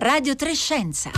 Radio Trescenza.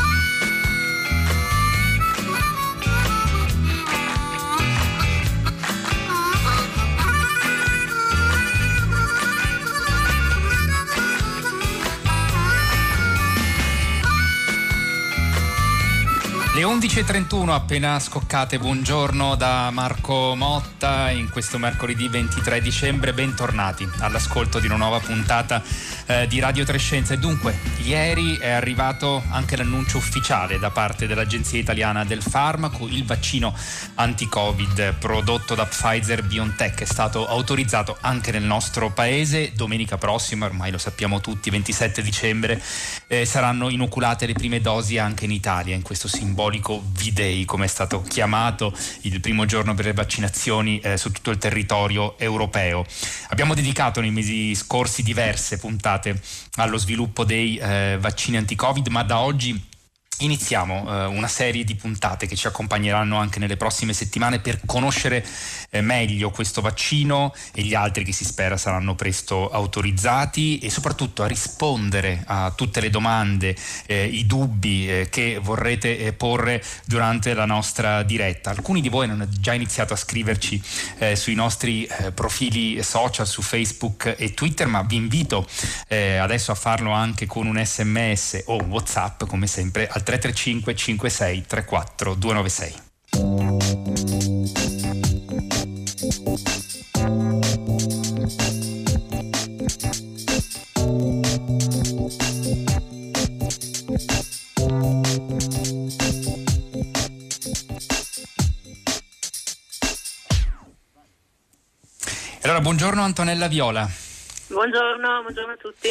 Le 11.31 appena scoccate, buongiorno da Marco Motta in questo mercoledì 23 dicembre, bentornati all'ascolto di una nuova puntata eh, di Radio Trescenza. E dunque, ieri è arrivato anche l'annuncio ufficiale da parte dell'Agenzia Italiana del Farmaco, il vaccino anti-Covid prodotto da Pfizer BioNTech è stato autorizzato anche nel nostro paese, domenica prossima, ormai lo sappiamo tutti, 27 dicembre, eh, saranno inoculate le prime dosi anche in Italia, in questo simbolico V-Day, come è stato chiamato, il primo giorno per le vaccinazioni eh, su tutto il territorio europeo. Abbiamo dedicato nei mesi scorsi diverse puntate allo sviluppo dei eh, vaccini anti-Covid, ma da oggi Iniziamo eh, una serie di puntate che ci accompagneranno anche nelle prossime settimane per conoscere meglio questo vaccino e gli altri che si spera saranno presto autorizzati e soprattutto a rispondere a tutte le domande, eh, i dubbi eh, che vorrete eh, porre durante la nostra diretta. Alcuni di voi hanno già iniziato a scriverci eh, sui nostri profili social su Facebook e Twitter, ma vi invito adesso a farlo anche con un sms o un whatsapp come sempre al 335 56 34 296. Allora, buongiorno Antonella Viola. Buongiorno, buongiorno a tutti.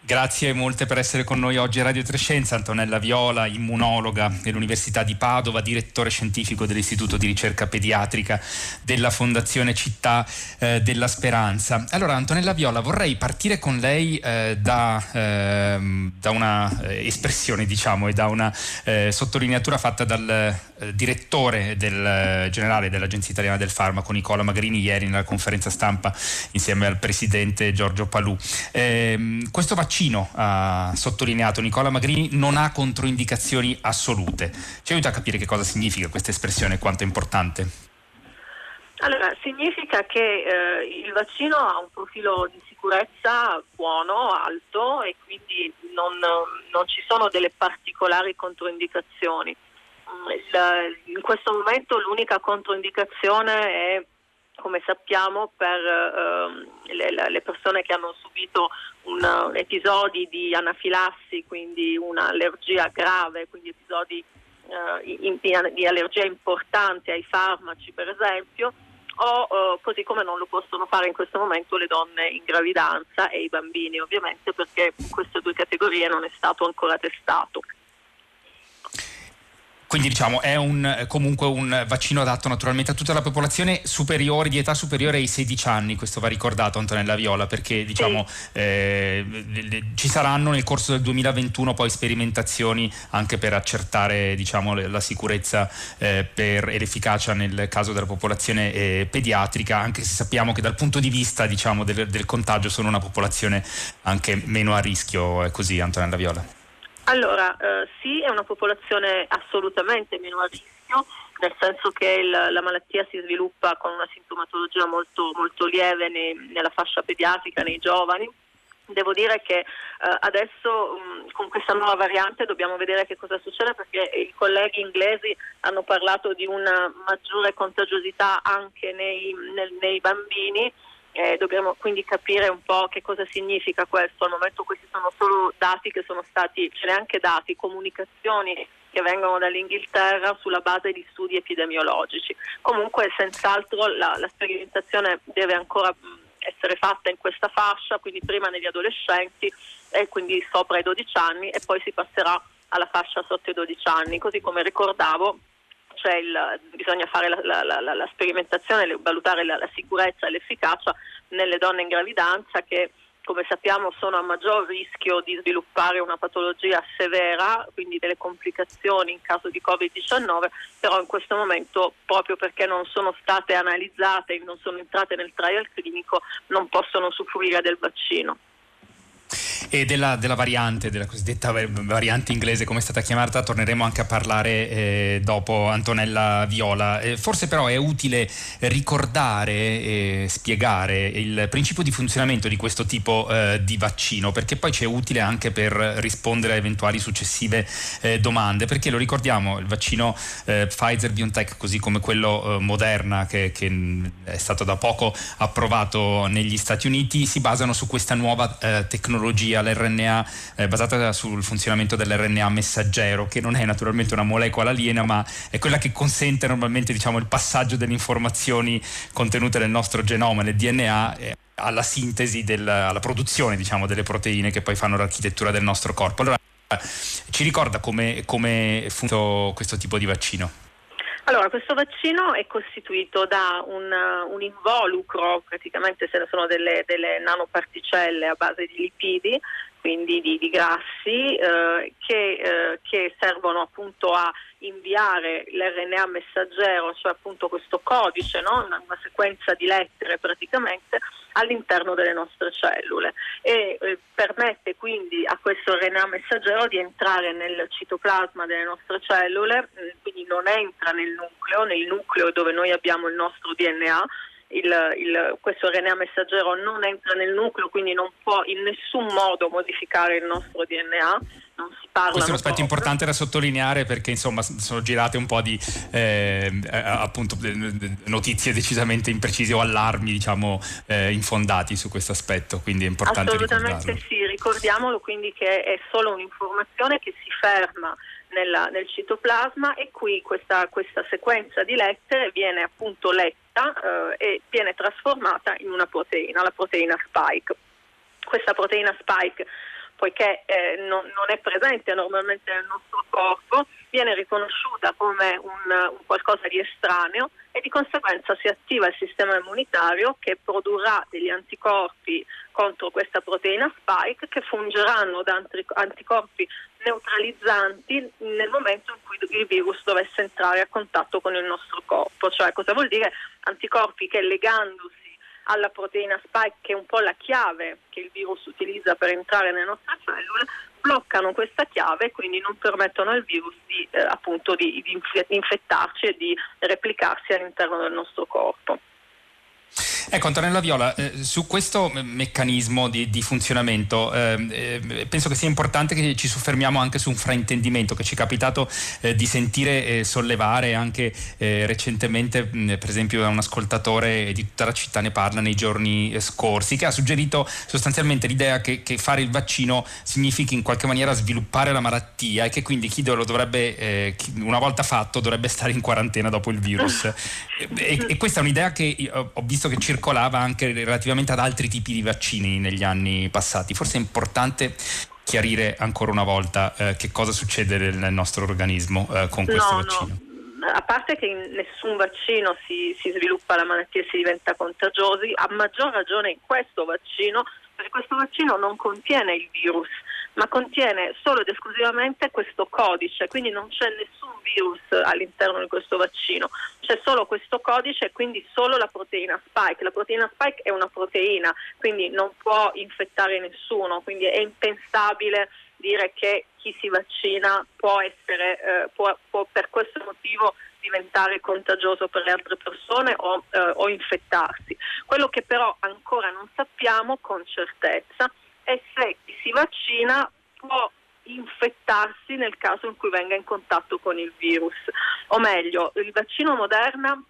Grazie molte per essere con noi oggi a Radio Trescenza. Antonella Viola, immunologa dell'Università di Padova, direttore scientifico dell'Istituto di ricerca pediatrica della Fondazione Città eh, della Speranza. Allora, Antonella Viola, vorrei partire con lei eh, da, eh, da, una eh, espressione, diciamo, e da una eh, sottolineatura fatta dal eh, direttore del, generale dell'Agenzia Italiana del Farmaco, Nicola Magrini, ieri nella conferenza stampa insieme al presidente Giorgio Palù. Ehm, questo vaccino vaccino, ha sottolineato Nicola Magrini, non ha controindicazioni assolute. Ci aiuta a capire che cosa significa questa espressione e quanto è importante? Allora, significa che eh, il vaccino ha un profilo di sicurezza buono, alto e quindi non, non ci sono delle particolari controindicazioni. In questo momento l'unica controindicazione è come sappiamo, per uh, le, le, persone che hanno subito un, uh, episodi di anafilassi, quindi un'allergia grave, quindi episodi uh, in, di allergia importante ai farmaci, per esempio, o così come non lo possono fare in questo momento le donne in gravidanza e i bambini, ovviamente perché in queste due categorie non è stato ancora testato. Quindi diciamo è un, comunque un vaccino adatto naturalmente a tutta la popolazione superiore, di età superiore ai 16 anni, questo va ricordato Antonella Viola, perché diciamo sì. eh, ci saranno nel corso del 2021 poi sperimentazioni anche per accertare diciamo, la sicurezza eh, per, e l'efficacia nel caso della popolazione eh, pediatrica, anche se sappiamo che dal punto di vista diciamo, del, del contagio sono una popolazione anche meno a rischio, è così Antonella Viola. Allora, eh, sì, è una popolazione assolutamente meno a rischio, nel senso che il, la malattia si sviluppa con una sintomatologia molto, molto lieve nei, nella fascia pediatrica, nei giovani. Devo dire che eh, adesso mh, con questa nuova variante dobbiamo vedere che cosa succede perché i colleghi inglesi hanno parlato di una maggiore contagiosità anche nei, nel, nei bambini eh, dobbiamo quindi capire un po' che cosa significa questo. Al momento questi sono solo dati che sono stati, ce ne anche dati, comunicazioni che vengono dall'Inghilterra sulla base di studi epidemiologici. Comunque senz'altro la, la sperimentazione deve ancora essere fatta in questa fascia, quindi prima negli adolescenti e quindi sopra i 12 anni e poi si passerà alla fascia sotto i 12 anni, così come ricordavo il, bisogna fare la, la, la, la sperimentazione, valutare la, sicurezza e l'efficacia nelle donne in gravidanza che come sappiamo sono a maggior rischio di sviluppare una patologia severa, quindi delle complicazioni in caso di Covid-19, però in questo momento proprio perché non sono state analizzate e non sono entrate nel trial clinico non possono usufruire del vaccino. E della, della, variante, della cosiddetta variante inglese come è stata chiamata, torneremo anche a parlare eh, dopo Antonella Viola. Eh, forse però è utile ricordare e spiegare il principio di funzionamento di questo tipo eh, di vaccino, perché poi ci è utile anche per rispondere a eventuali successive eh, domande, perché lo ricordiamo, il vaccino eh, Pfizer BioNTech, così come quello eh, Moderna, che, che, è stato da poco approvato negli Stati Uniti, si basano su questa nuova tecnologia tecnologia, l'RNA, eh, basata sul funzionamento dell'RNA messaggero, che non è naturalmente una molecola aliena, ma è quella che consente normalmente diciamo, il passaggio delle informazioni contenute nel nostro genoma, nel DNA. Eh, alla sintesi, del, alla produzione diciamo, delle proteine che poi fanno l'architettura del nostro corpo. Allora, ci ricorda come, come funziona questo tipo di vaccino? Allora, questo vaccino è costituito da un, un involucro, praticamente se ne sono delle, delle, nanoparticelle a base di lipidi, quindi di, di grassi, eh, che, eh, che, servono appunto a inviare l'RNA messaggero, cioè appunto questo codice, no? una, una, sequenza di lettere praticamente all'interno delle nostre cellule e eh, permette quindi a questo RNA messaggero di entrare nel citoplasma delle nostre cellule, mm, non entra nel nucleo, nel nucleo dove noi abbiamo il nostro DNA, il, il, questo RNA messaggero non entra nel nucleo, quindi non può in nessun modo modificare il nostro DNA. Questo è un aspetto importante da sottolineare perché insomma sono girate un po' di eh, appunto, notizie decisamente imprecise o allarmi diciamo eh, infondati su questo aspetto, quindi è importante Assolutamente ricordarlo. sì, ricordiamolo quindi che è solo un'informazione che si ferma nella, nel citoplasma e qui questa, questa, sequenza di lettere viene appunto letta eh, e viene trasformata in una proteina, la proteina spike. Questa proteina spike poiché eh, non, non, è presente normalmente nel nostro corpo, viene riconosciuta come un, un, qualcosa di estraneo e di conseguenza si attiva il sistema immunitario che produrrà degli anticorpi contro questa proteina spike che fungeranno da anticorpi neutralizzanti nel momento in cui il virus dovesse entrare a contatto con il nostro corpo. Cioè cosa vuol dire? Anticorpi che legandosi alla proteina spike, che è un po' la chiave che il virus utilizza per entrare nelle nostre cellule, bloccano questa chiave e quindi non permettono al virus di, eh, appunto, di, di infettarci e di replicarsi all'interno del nostro corpo. Ecco Antonella Viola, eh, su questo meccanismo di, di funzionamento eh, eh, penso che sia importante che ci soffermiamo anche su un fraintendimento che ci è capitato eh, di sentire e sollevare anche eh, recentemente mh, per esempio da un ascoltatore di tutta la città ne parla nei giorni eh, scorsi che ha suggerito sostanzialmente l'idea che, che, fare il vaccino significhi in qualche maniera sviluppare la malattia e che quindi chi lo dovrebbe una volta fatto dovrebbe stare in quarantena dopo il virus. E, e, questa è un'idea che ho visto che circola circolava anche relativamente ad altri tipi di vaccini negli anni passati. Forse è importante chiarire ancora una volta eh, che cosa succede nel nostro organismo eh, con questo no, vaccino. No. A parte che in nessun vaccino si, si sviluppa la malattia e si diventa contagiosi, a maggior ragione in questo vaccino, perché questo vaccino non contiene il virus, ma contiene solo ed esclusivamente questo codice, quindi non c'è nessun virus all'interno di questo vaccino, c'è solo questo codice e quindi solo la proteina spike. La proteina spike è una proteina, quindi non può infettare nessuno, quindi è impensabile dire che chi si vaccina può, essere, eh, può, può per questo motivo diventare contagioso per le altre persone o, eh, o infettarsi. Quello che però ancora non sappiamo con certezza e se chi si vaccina può infettarsi nel caso in cui venga in contatto con il virus. O meglio, il vaccino Moderna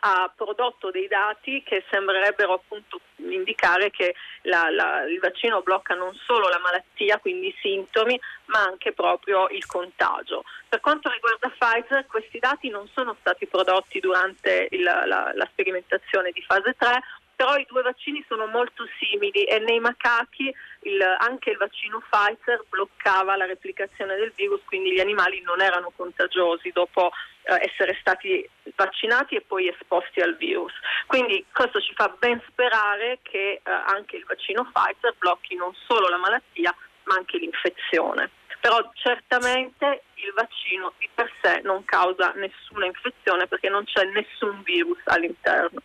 ha prodotto dei dati che sembrerebbero appunto indicare che la, la, il vaccino blocca non solo la malattia, quindi i sintomi, ma anche proprio il contagio. Per quanto riguarda Pfizer, questi dati non sono stati prodotti durante il, la, la sperimentazione di fase 3, però i due vaccini sono molto simili e nei macachi il, anche il vaccino Pfizer bloccava la replicazione del virus, quindi gli animali non erano contagiosi dopo eh, essere stati vaccinati e poi esposti al virus. Quindi questo ci fa ben sperare che eh, anche il vaccino Pfizer blocchi non solo la malattia ma anche l'infezione. Però certamente il vaccino di per sé non causa nessuna infezione perché non c'è nessun virus all'interno.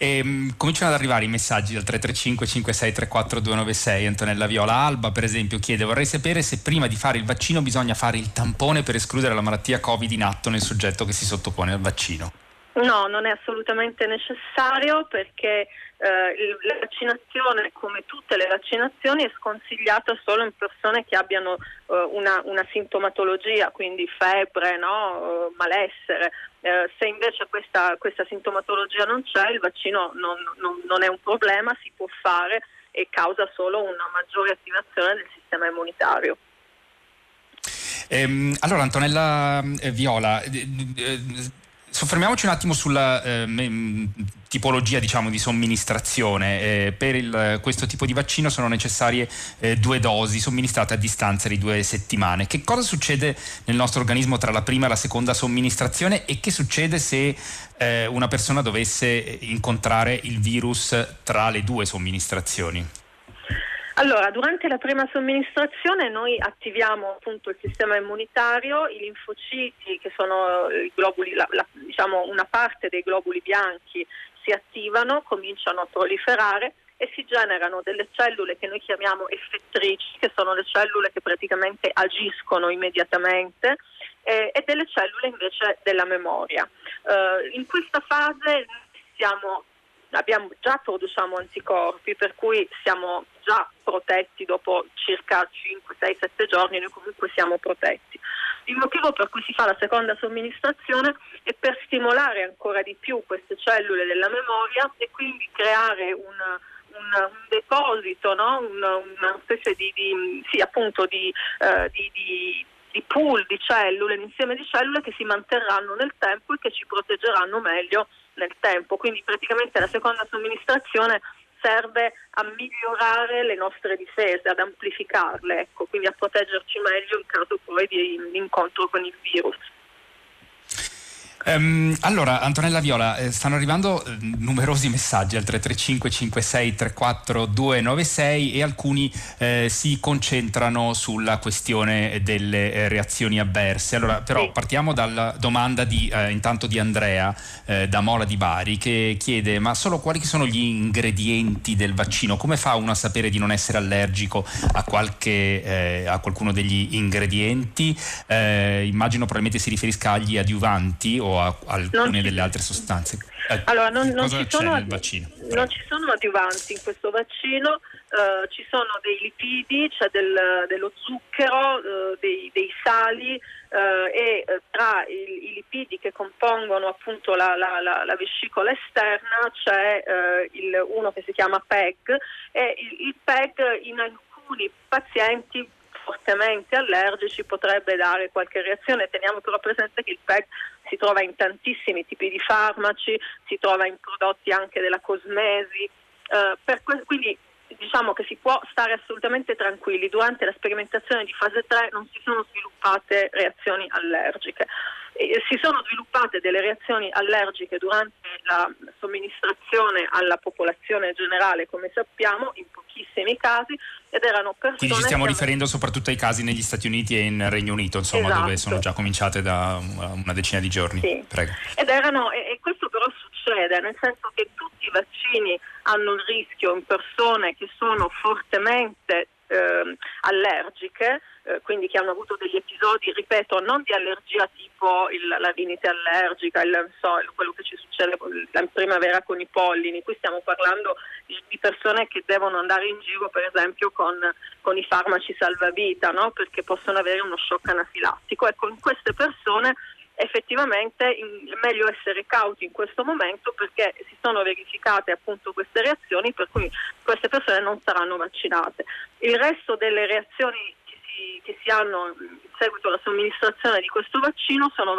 E, um, cominciano ad arrivare i messaggi dal 335 5634 296. Antonella Viola Alba, per esempio, chiede: Vorrei sapere se prima di fare il vaccino bisogna fare il tampone per escludere la malattia Covid in atto nel soggetto che si sottopone al vaccino. No, non è assolutamente necessario perché eh, la vaccinazione, come tutte le vaccinazioni, è sconsigliata solo in persone che abbiano eh, una, una, sintomatologia, quindi febbre, no? malessere. Eh, se invece questa, questa, sintomatologia non c'è, il vaccino non, non, non è un problema, si può fare e causa solo una maggiore attivazione del sistema immunitario. Ehm, allora Antonella eh, Viola, eh, eh, Soffermiamoci un attimo sulla eh, tipologia diciamo, di somministrazione. Eh, per il, questo tipo di vaccino sono necessarie eh, due dosi somministrate a distanza di due settimane. Che cosa succede nel nostro organismo tra la prima e la seconda somministrazione e che succede se eh, una persona dovesse incontrare il virus tra le due somministrazioni? Allora, durante la prima somministrazione noi attiviamo appunto il sistema immunitario, i linfociti che sono i globuli, la, la, diciamo una parte dei globuli bianchi si attivano, cominciano a proliferare e si generano delle cellule che noi chiamiamo effettrici, che sono le cellule che praticamente agiscono immediatamente eh, e delle cellule invece della memoria. Eh, in questa fase siamo abbiamo, già produciamo anticorpi, per cui siamo già protetti dopo circa 5, 6, 7 giorni, noi comunque siamo protetti. Il motivo per cui si fa la seconda somministrazione è per stimolare ancora di più queste cellule della memoria e quindi creare un, un, deposito, no? una, una, specie di, di, sì, appunto di, di di pool di cellule, un insieme di cellule che si manterranno nel tempo e che ci proteggeranno meglio nel tempo. Quindi praticamente la seconda somministrazione serve a migliorare le nostre difese, ad amplificarle, ecco, quindi a proteggerci meglio in caso poi di incontro con il virus. Um, allora, Antonella Viola, eh, stanno arrivando eh, numerosi messaggi al 335 56 34 296 e alcuni eh, si concentrano sulla questione delle eh, reazioni avverse. Allora, però partiamo dalla domanda di, eh, intanto di Andrea eh, da Mola di Bari che chiede ma solo quali sono gli ingredienti del vaccino? Come fa uno a sapere di non essere allergico a, qualche, a qualcuno degli ingredienti? immagino probabilmente si riferisca agli adiuvanti o a alcune delle altre sostanze? Eh, allora, non, non, ci sono, non, ci sono, adiuvanti in questo vaccino, uh, ci sono dei lipidi, c'è del, dello zucchero, uh, dei, dei, sali uh, e tra i, i, lipidi che compongono appunto la, la, la, la vescicola esterna c'è il, uno che si chiama PEG e il, il PEG in alcuni pazienti fortemente allergici potrebbe dare qualche reazione. Teniamo però presente che il PEG si trova in tantissimi tipi di farmaci, si trova in prodotti anche della cosmesi, eh, que- quindi diciamo che si può stare assolutamente tranquilli. Durante la sperimentazione di fase 3 non si sono sviluppate reazioni allergiche. Si sono sviluppate delle reazioni allergiche durante la somministrazione alla popolazione generale, come sappiamo, in pochissimi casi, ed erano persone... Quindi ci stiamo riferendo soprattutto ai casi negli Stati Uniti e in Regno Unito, insomma, esatto. dove sono già cominciate da una decina di giorni. Sì. Prego. Ed erano, e, e questo però succede, nel senso che tutti i vaccini hanno il rischio in persone che sono fortemente eh, allergiche, eh, quindi che hanno avuto degli episodi, ripeto, non di allergia tipo il, la rinite allergica, il, so, quello che ci succede la primavera con i pollini, qui stiamo parlando di, di persone che devono andare in giro per esempio con, con i farmaci salvavita, no? perché possono avere uno shock anafilattico. Ecco, in queste persone effettivamente è meglio essere cauti in questo momento perché si sono verificate appunto queste reazioni per cui queste persone non saranno vaccinate. Il resto delle reazioni che si, hanno in seguito alla somministrazione di questo vaccino sono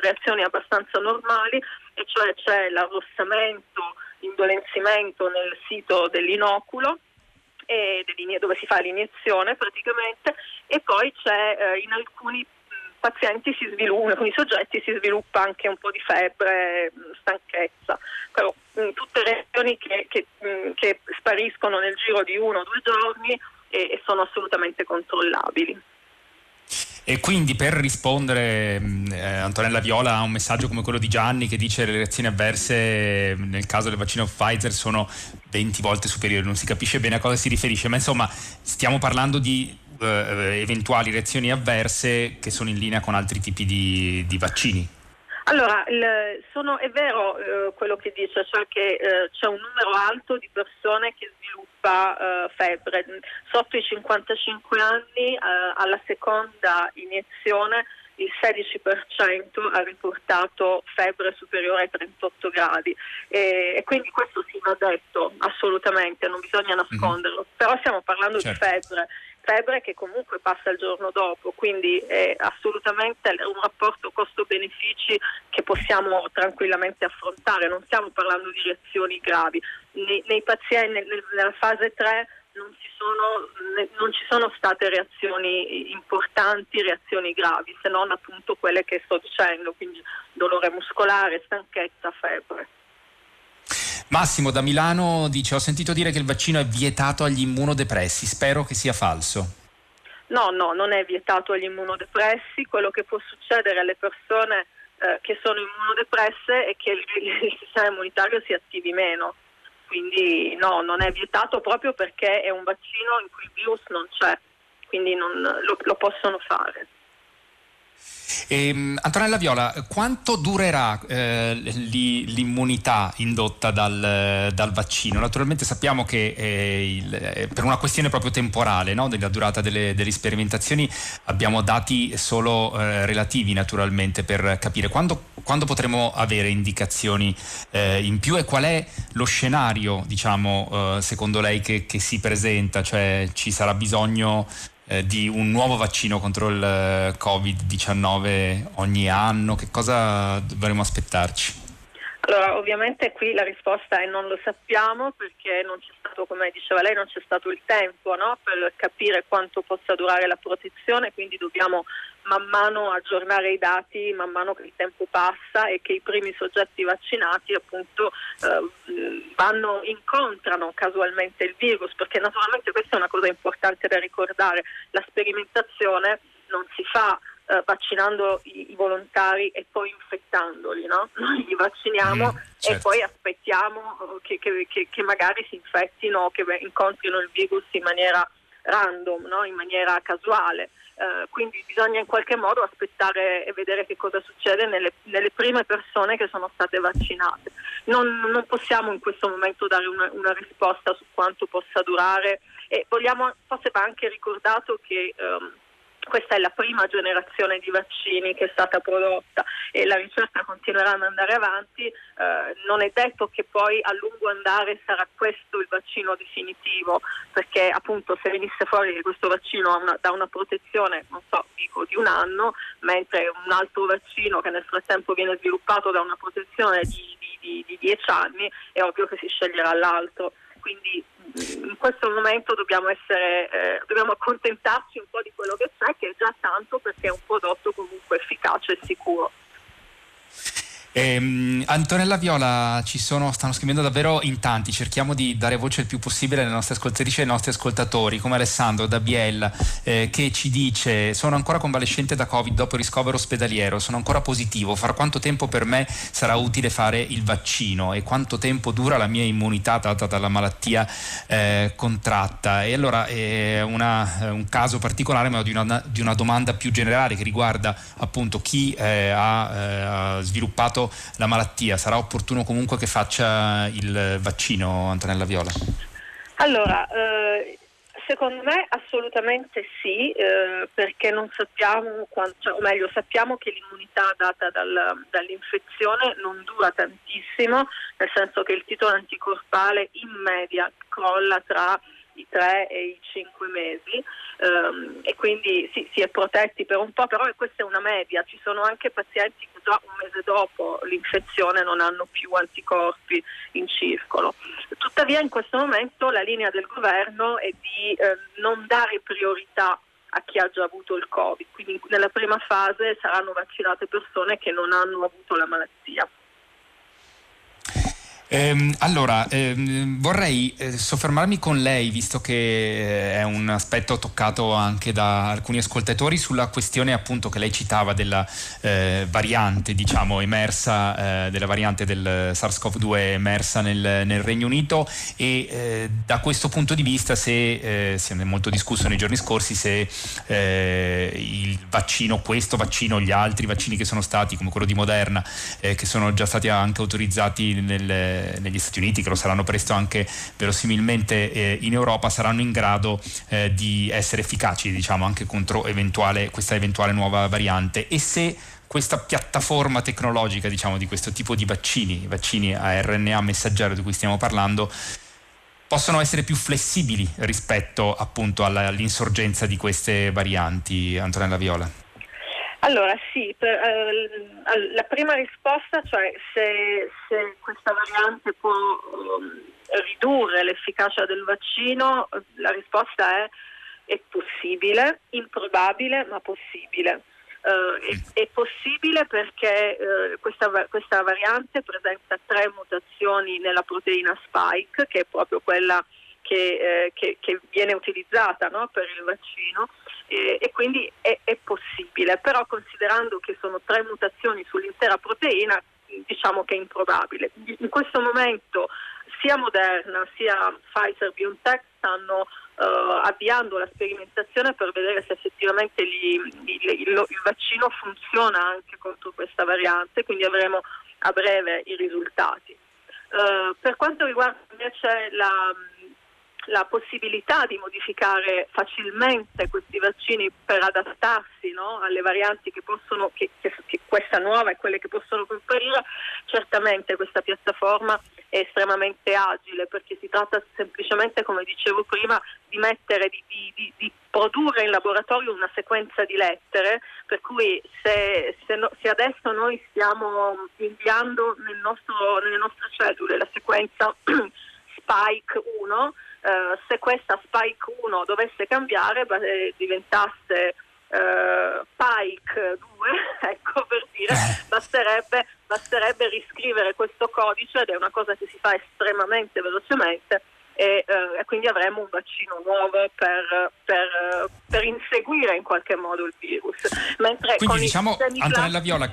reazioni abbastanza normali e cioè c'è l'arrossamento, l'indolenzimento nel sito dell'inoculo dove si fa l'iniezione praticamente e poi c'è eh, in alcuni pazienti si sviluppa, con i soggetti si sviluppa anche un po' di febbre, mm, stanchezza, però mh, mm, tutte reazioni che, che, mh, mm, che, spariscono nel giro di uno o due giorni e, e sono assolutamente controllabili. E quindi per rispondere eh, Antonella Viola a un messaggio come quello di Gianni che dice che le reazioni avverse nel caso del vaccino Pfizer sono 20 volte superiori, non si capisce bene a cosa si riferisce, ma insomma stiamo parlando di eh, eventuali reazioni avverse che sono in linea con altri tipi di, di vaccini. Allora, il, sono, è vero eh, quello che dice, cioè che eh, c'è un numero alto di persone che sviluppa eh, febbre. Sotto i 55 anni, eh, alla seconda iniezione, il 16% ha riportato febbre superiore ai 38 gradi e, e, quindi questo si va detto assolutamente, non bisogna mhm. nasconderlo, mm-hmm. però stiamo parlando certo. di febbre febbre che comunque passa il giorno dopo, quindi è assolutamente un rapporto costo-benefici che possiamo tranquillamente affrontare, non stiamo parlando di reazioni gravi. Nei, nei pazienti, nella fase 3 non ci, sono, non ci sono state reazioni importanti, reazioni gravi, se non appunto quelle che sto dicendo, quindi dolore muscolare, stanchezza, febbre. Massimo da Milano dice ho sentito dire che il vaccino è vietato agli immunodepressi, spero che sia falso. No, no, non è vietato agli immunodepressi, quello che può succedere alle persone eh, che sono immunodepresse è che il, il sistema immunitario si attivi meno, quindi no, non è vietato proprio perché è un vaccino in cui il virus non c'è, quindi non, lo, lo possono fare. Eh, Antonella Viola, quanto durerà eh, l'immunità indotta dal, dal, vaccino? Naturalmente sappiamo che eh, il, eh, per una questione proprio temporale no? della durata delle, delle, sperimentazioni abbiamo dati solo eh, relativi naturalmente per capire quando, quando potremo avere indicazioni eh, in più e qual è lo scenario diciamo, secondo lei che, che si presenta, cioè ci sarà bisogno eh, di un nuovo vaccino contro il eh, Covid-19 ogni anno? Che cosa dovremmo aspettarci? Allora, ovviamente qui la risposta è non lo sappiamo perché non c'è stato, come diceva lei, non c'è stato il tempo no? per capire quanto possa durare la protezione, quindi dobbiamo man mano aggiornare i dati man mano che il tempo passa e che i primi soggetti vaccinati appunto eh, vanno, incontrano casualmente il virus, perché naturalmente questa è una cosa importante da ricordare, la sperimentazione non si fa eh, vaccinando i, i, volontari e poi infettandoli, no? Noi li vacciniamo mm, certo. e poi aspettiamo eh, che, che, che, che, magari si infettino, che incontrino il virus in maniera random, no? in maniera casuale. Uh, quindi bisogna in qualche modo aspettare e vedere che cosa succede nelle, nelle prime persone che sono state vaccinate. Non, non possiamo in questo momento dare una, una, risposta su quanto possa durare e vogliamo, forse va anche ricordato che um, questa è la prima generazione di vaccini che è stata prodotta e la ricerca continuerà ad andare avanti, eh, non è detto che poi a lungo andare sarà questo il vaccino definitivo, perché appunto se venisse fuori che questo vaccino una, dà una protezione, non so, dico di un anno, mentre un altro vaccino che nel frattempo viene sviluppato da una protezione di, di, di, di 10 anni, è ovvio che si sceglierà l'altro. Quindi in questo momento dobbiamo, essere, eh, dobbiamo accontentarci un po' di quello che c'è, che è già tanto perché è un prodotto comunque efficace e sicuro. Eh, Antonella Viola, ci sono, stanno scrivendo davvero in tanti, cerchiamo di dare voce il più possibile alle nostre ascoltatrici e ai nostri ascoltatori, come Alessandro da Biella eh, che ci dice sono ancora convalescente da Covid dopo il ricovero ospedaliero, sono ancora positivo, fra quanto tempo per me sarà utile fare il vaccino. E quanto tempo dura la mia immunità data dalla malattia eh, contratta? E allora è una, un caso particolare ma di una, di una, domanda più generale che riguarda appunto chi eh, eh, ha sviluppato contratto la malattia, sarà opportuno comunque che faccia il vaccino Antonella Viola? Allora, eh, secondo me assolutamente sì, eh, perché non sappiamo, quanto, cioè, o meglio sappiamo che l'immunità data dal, dall'infezione non dura tantissimo, nel senso che il titolo anticorpale in media crolla tra i 3 e i 5 mesi um, e quindi sì, si è protetti per un po', però questa è una media, ci sono anche pazienti che già un mese dopo l'infezione non hanno più anticorpi in circolo. Tuttavia in questo momento la linea del governo è di eh, non dare priorità a chi ha già avuto il Covid, quindi nella prima fase saranno vaccinate persone che non hanno avuto la malattia. Ehm, allora, ehm, vorrei eh, soffermarmi con lei, visto che eh, è un aspetto toccato anche da alcuni ascoltatori, sulla questione appunto che lei citava della eh, variante, diciamo, emersa, eh, della variante del SARS-CoV-2 emersa nel, nel Regno Unito e eh, da questo punto di vista se, eh, si è molto discusso nei giorni scorsi, se il vaccino, questo vaccino, gli altri vaccini che sono stati, come quello di Moderna, che sono già stati anche autorizzati nel negli Stati Uniti, che lo saranno presto anche verosimilmente eh, in Europa, saranno in grado eh, di essere efficaci diciamo, anche contro eventuale, questa eventuale nuova variante e se questa piattaforma tecnologica diciamo, di questo tipo di vaccini, vaccini a RNA messaggero di cui stiamo parlando, possono essere più flessibili rispetto appunto all'insorgenza di queste varianti, Antonella Viola? Allora sì, per, eh, la prima risposta, cioè se, se questa variante può um, ridurre l'efficacia del vaccino, la risposta è è possibile, improbabile ma possibile. Uh, è, è, possibile perché uh, questa, questa, variante presenta tre mutazioni nella proteina spike, che è proprio quella eh, che, che viene utilizzata no, per il vaccino e, e quindi è, è, possibile, però considerando che sono tre mutazioni sull'intera proteina diciamo che è improbabile. In questo momento sia Moderna sia Pfizer BioNTech stanno uh, avviando la sperimentazione per vedere se effettivamente gli, il, il, il vaccino funziona anche contro questa variante, quindi avremo a breve i risultati. Uh, per quanto riguarda invece la, la possibilità di modificare facilmente questi vaccini per adattarsi no, alle varianti che, possono, che, che, che questa nuova e quelle che possono comparire, certamente questa piattaforma è estremamente agile perché si tratta semplicemente, come dicevo prima, di mettere, di, di, di produrre in laboratorio una sequenza di lettere, per cui se, se, no, se adesso noi stiamo inviando nel nostro, nelle nostre cellule la sequenza Spike 1, eh, se questa Spike 1 dovesse cambiare, beh, diventasse eh, Pike 2, ecco per dire, eh. basterebbe, basterebbe riscrivere questo codice ed è una cosa che si fa estremamente velocemente e, eh, e, quindi avremo un vaccino nuovo per, per, per, inseguire in qualche modo il virus. Mentre quindi diciamo, Antonella Viola,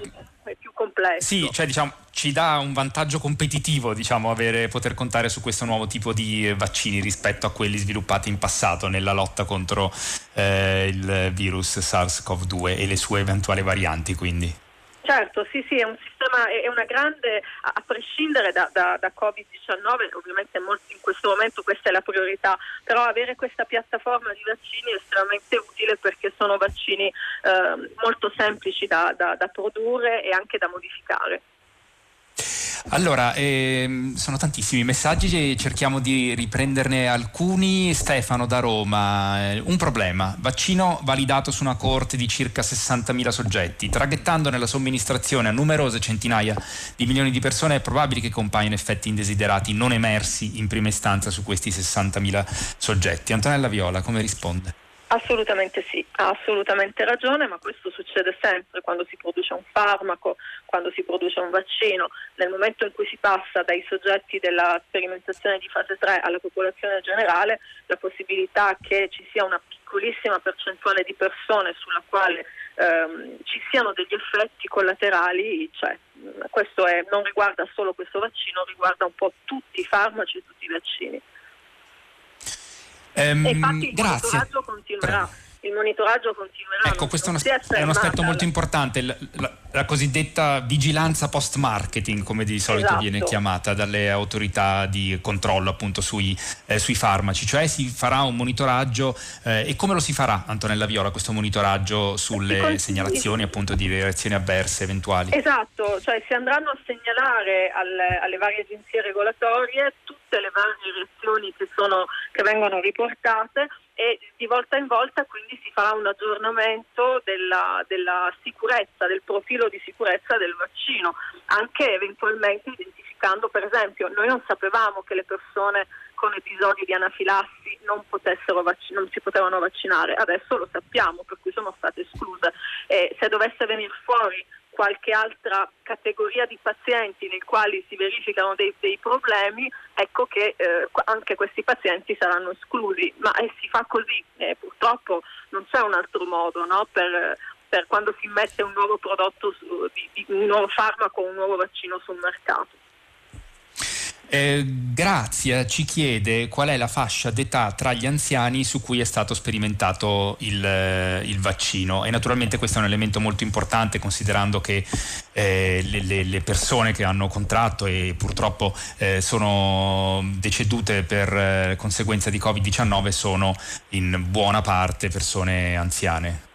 è più complesso. Sì, cioè diciamo, ci dà un vantaggio competitivo diciamo, avere, poter contare su questo nuovo tipo di vaccini rispetto a quelli sviluppati in passato nella lotta contro eh, il virus SARS-CoV-2 e le sue eventuali varianti. Quindi. Certo, sì, sì, è un sistema, è una grande, a prescindere da, da, da Covid-19, ovviamente in questo momento questa è la priorità, però avere questa piattaforma di vaccini è estremamente utile perché sono vaccini eh, molto semplici da, da produrre e anche da modificare. Allora, ehm, sono tantissimi messaggi, cerchiamo di riprenderne alcuni. Stefano da Roma, eh, un problema, vaccino validato su una corte di circa 60.000 soggetti, traghettando nella somministrazione a numerose centinaia di milioni di persone è probabile che compaiano effetti indesiderati non emersi in prima istanza su questi 60.000 soggetti. Antonella Viola, come risponde? Assolutamente sì, ha assolutamente ragione, ma questo succede sempre quando si produce un farmaco, quando si produce un vaccino. Nel momento in cui si passa dai soggetti della sperimentazione di fase 3 alla popolazione generale, la possibilità che ci sia una piccolissima percentuale di persone sulla quale ehm, ci siano degli effetti collaterali c'è. Questo è, non riguarda solo questo vaccino, riguarda un po' tutti i farmaci e tutti i vaccini. Ehm, e infatti il grazie. monitoraggio continuerà. Prego il monitoraggio continuerà. Ecco, questo è, uno, è un aspetto molto importante, la, la, la, cosiddetta vigilanza post-marketing, come di solito esatto. viene chiamata dalle autorità di controllo appunto sui, eh, sui farmaci, cioè si farà un monitoraggio eh, e come lo si farà Antonella Viola questo monitoraggio sulle segnalazioni appunto di reazioni avverse eventuali? Esatto, cioè si andranno a segnalare alle, alle varie agenzie regolatorie tutte le varie reazioni che, sono, che vengono riportate e di volta in volta quindi si farà un aggiornamento della, della, sicurezza, del profilo di sicurezza del vaccino, anche eventualmente identificando per esempio, noi non sapevamo che le persone con episodi di anafilassi non, vac- non si potevano vaccinare, adesso lo sappiamo, per cui sono state escluse. E se dovesse venire fuori qualche altra categoria di pazienti nei quali si verificano dei, dei problemi, ecco che eh, anche questi pazienti saranno esclusi, ma eh, si fa così, eh, purtroppo non c'è un altro modo no? per, per, quando si mette un nuovo prodotto, su, di, di, un nuovo farmaco un nuovo vaccino sul mercato. Eh, Grazia ci chiede qual è la fascia d'età tra gli anziani su cui è stato sperimentato il, eh, il vaccino e naturalmente questo è un elemento molto importante considerando che eh, le, le, persone che hanno contratto e purtroppo eh, sono decedute per eh, conseguenza di Covid-19 sono in buona parte persone anziane.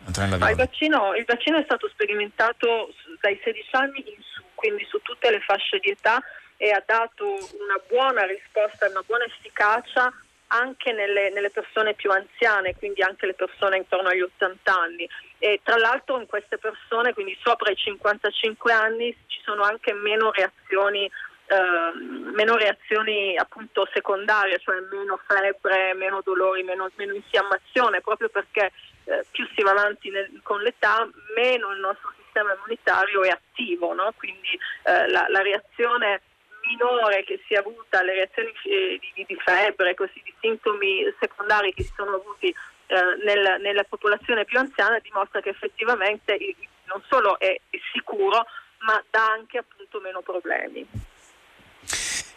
Il vaccino, il vaccino è stato sperimentato dai 16 anni in su, quindi su tutte le fasce di età e ha dato una buona risposta, una buona efficacia anche nelle, nelle, persone più anziane, quindi anche le persone intorno agli 80 anni. E tra l'altro in queste persone, quindi sopra i 55 anni, ci sono anche meno reazioni, eh, meno reazioni appunto secondarie, cioè meno febbre, meno dolori, meno, meno infiammazione, proprio perché eh, più si va avanti nel, con l'età, meno il nostro sistema immunitario è attivo, no? quindi eh, la, la reazione minore che si è avuta alle reazioni di, di febbre, così di sintomi secondari che si sono avuti eh, nel, nella popolazione più anziana dimostra che effettivamente non solo è sicuro ma dà anche appunto meno problemi.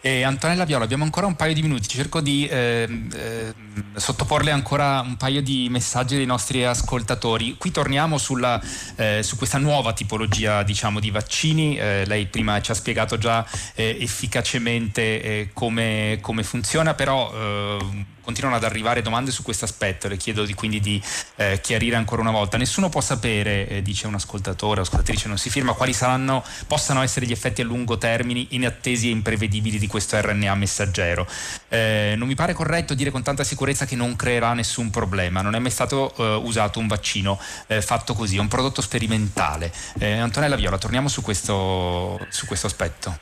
E Antonella Viola, abbiamo ancora un paio di minuti, cerco di eh, eh, sottoporle ancora un paio di messaggi dei nostri ascoltatori. Qui torniamo sulla, eh, su questa nuova tipologia diciamo, di vaccini, eh, lei prima ci ha spiegato già eh, efficacemente eh, come, come, funziona, però continuano ad arrivare domande su questo aspetto, le chiedo di, quindi di eh, chiarire ancora una volta. Nessuno può sapere, eh, dice un ascoltatore o ascoltatrice, non si firma, quali saranno, possano essere gli effetti a lungo termine inattesi e imprevedibili di questo RNA messaggero. Eh, non mi pare corretto dire con tanta sicurezza che non creerà nessun problema, non è mai stato eh, usato un vaccino eh, fatto così, è un prodotto sperimentale. Eh, Antonella Viola, torniamo su questo, su questo aspetto.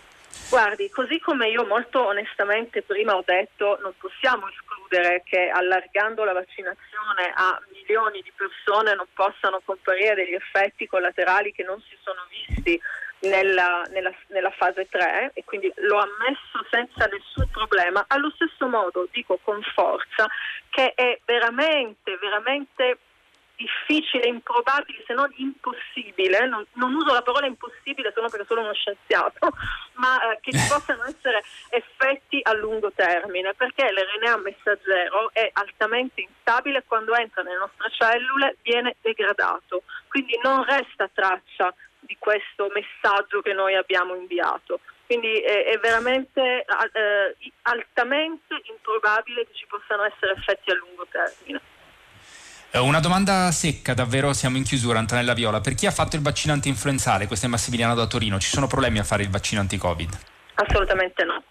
Guardi, così come io molto onestamente prima ho detto, non possiamo escludere che allargando la vaccinazione a milioni di persone non possano comparire degli effetti collaterali che non si sono visti nella, nella, nella fase 3 e quindi l'ho ammesso senza nessun problema. Allo stesso modo dico con forza che è veramente, veramente difficile, improbabile, se non impossibile, non, non, uso la parola impossibile solo perché sono uno scienziato, ma eh, che ci possano essere effetti a lungo termine, perché l'RNA messaggero è altamente instabile quando entra nelle nostre cellule viene degradato, quindi non resta traccia di questo messaggio che noi abbiamo inviato. Quindi è, è veramente eh, altamente improbabile che ci possano essere effetti a lungo termine. Eh, una domanda secca, davvero siamo in chiusura, Antonella Viola. Per chi ha fatto il vaccino anti-influenzale, questo è Massimiliano da Torino, ci sono problemi a fare il vaccino anti-Covid? Assolutamente no.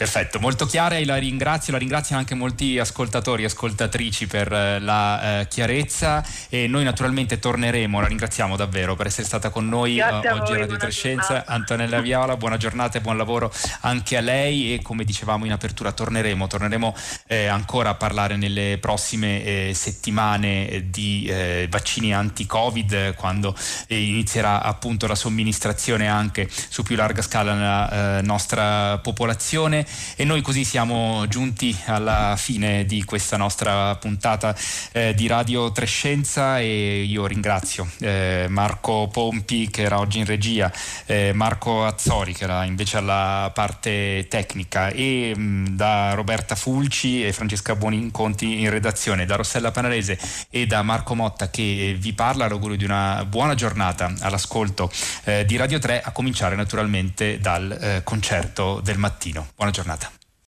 Perfetto, molto chiara e la ringrazio, la ringraziano anche molti ascoltatori e ascoltatrici per eh, la eh, chiarezza e noi naturalmente torneremo, la ringraziamo davvero per essere stata con noi uh, oggi a Radio Trescenza. Antonella Viola, buona giornata e buon lavoro anche a lei e come dicevamo in apertura torneremo, torneremo eh, ancora a parlare nelle prossime eh, settimane di eh, vaccini anti-Covid quando inizierà appunto la somministrazione anche su più larga scala nella nostra popolazione e noi così siamo giunti alla fine di questa nostra puntata eh, di Radio Trescenza e io ringrazio eh, Marco Pompi che era oggi in regia, eh, Marco Azzori che era invece alla parte tecnica e mh, mm, da Roberta Fulci e Francesca Buoninconti in redazione, da Rossella Panarese e da Marco Motta che vi parla, l'augurio di una buona giornata all'ascolto eh, di Radio 3 a cominciare naturalmente dal eh, concerto del mattino. Buona giornata giornata.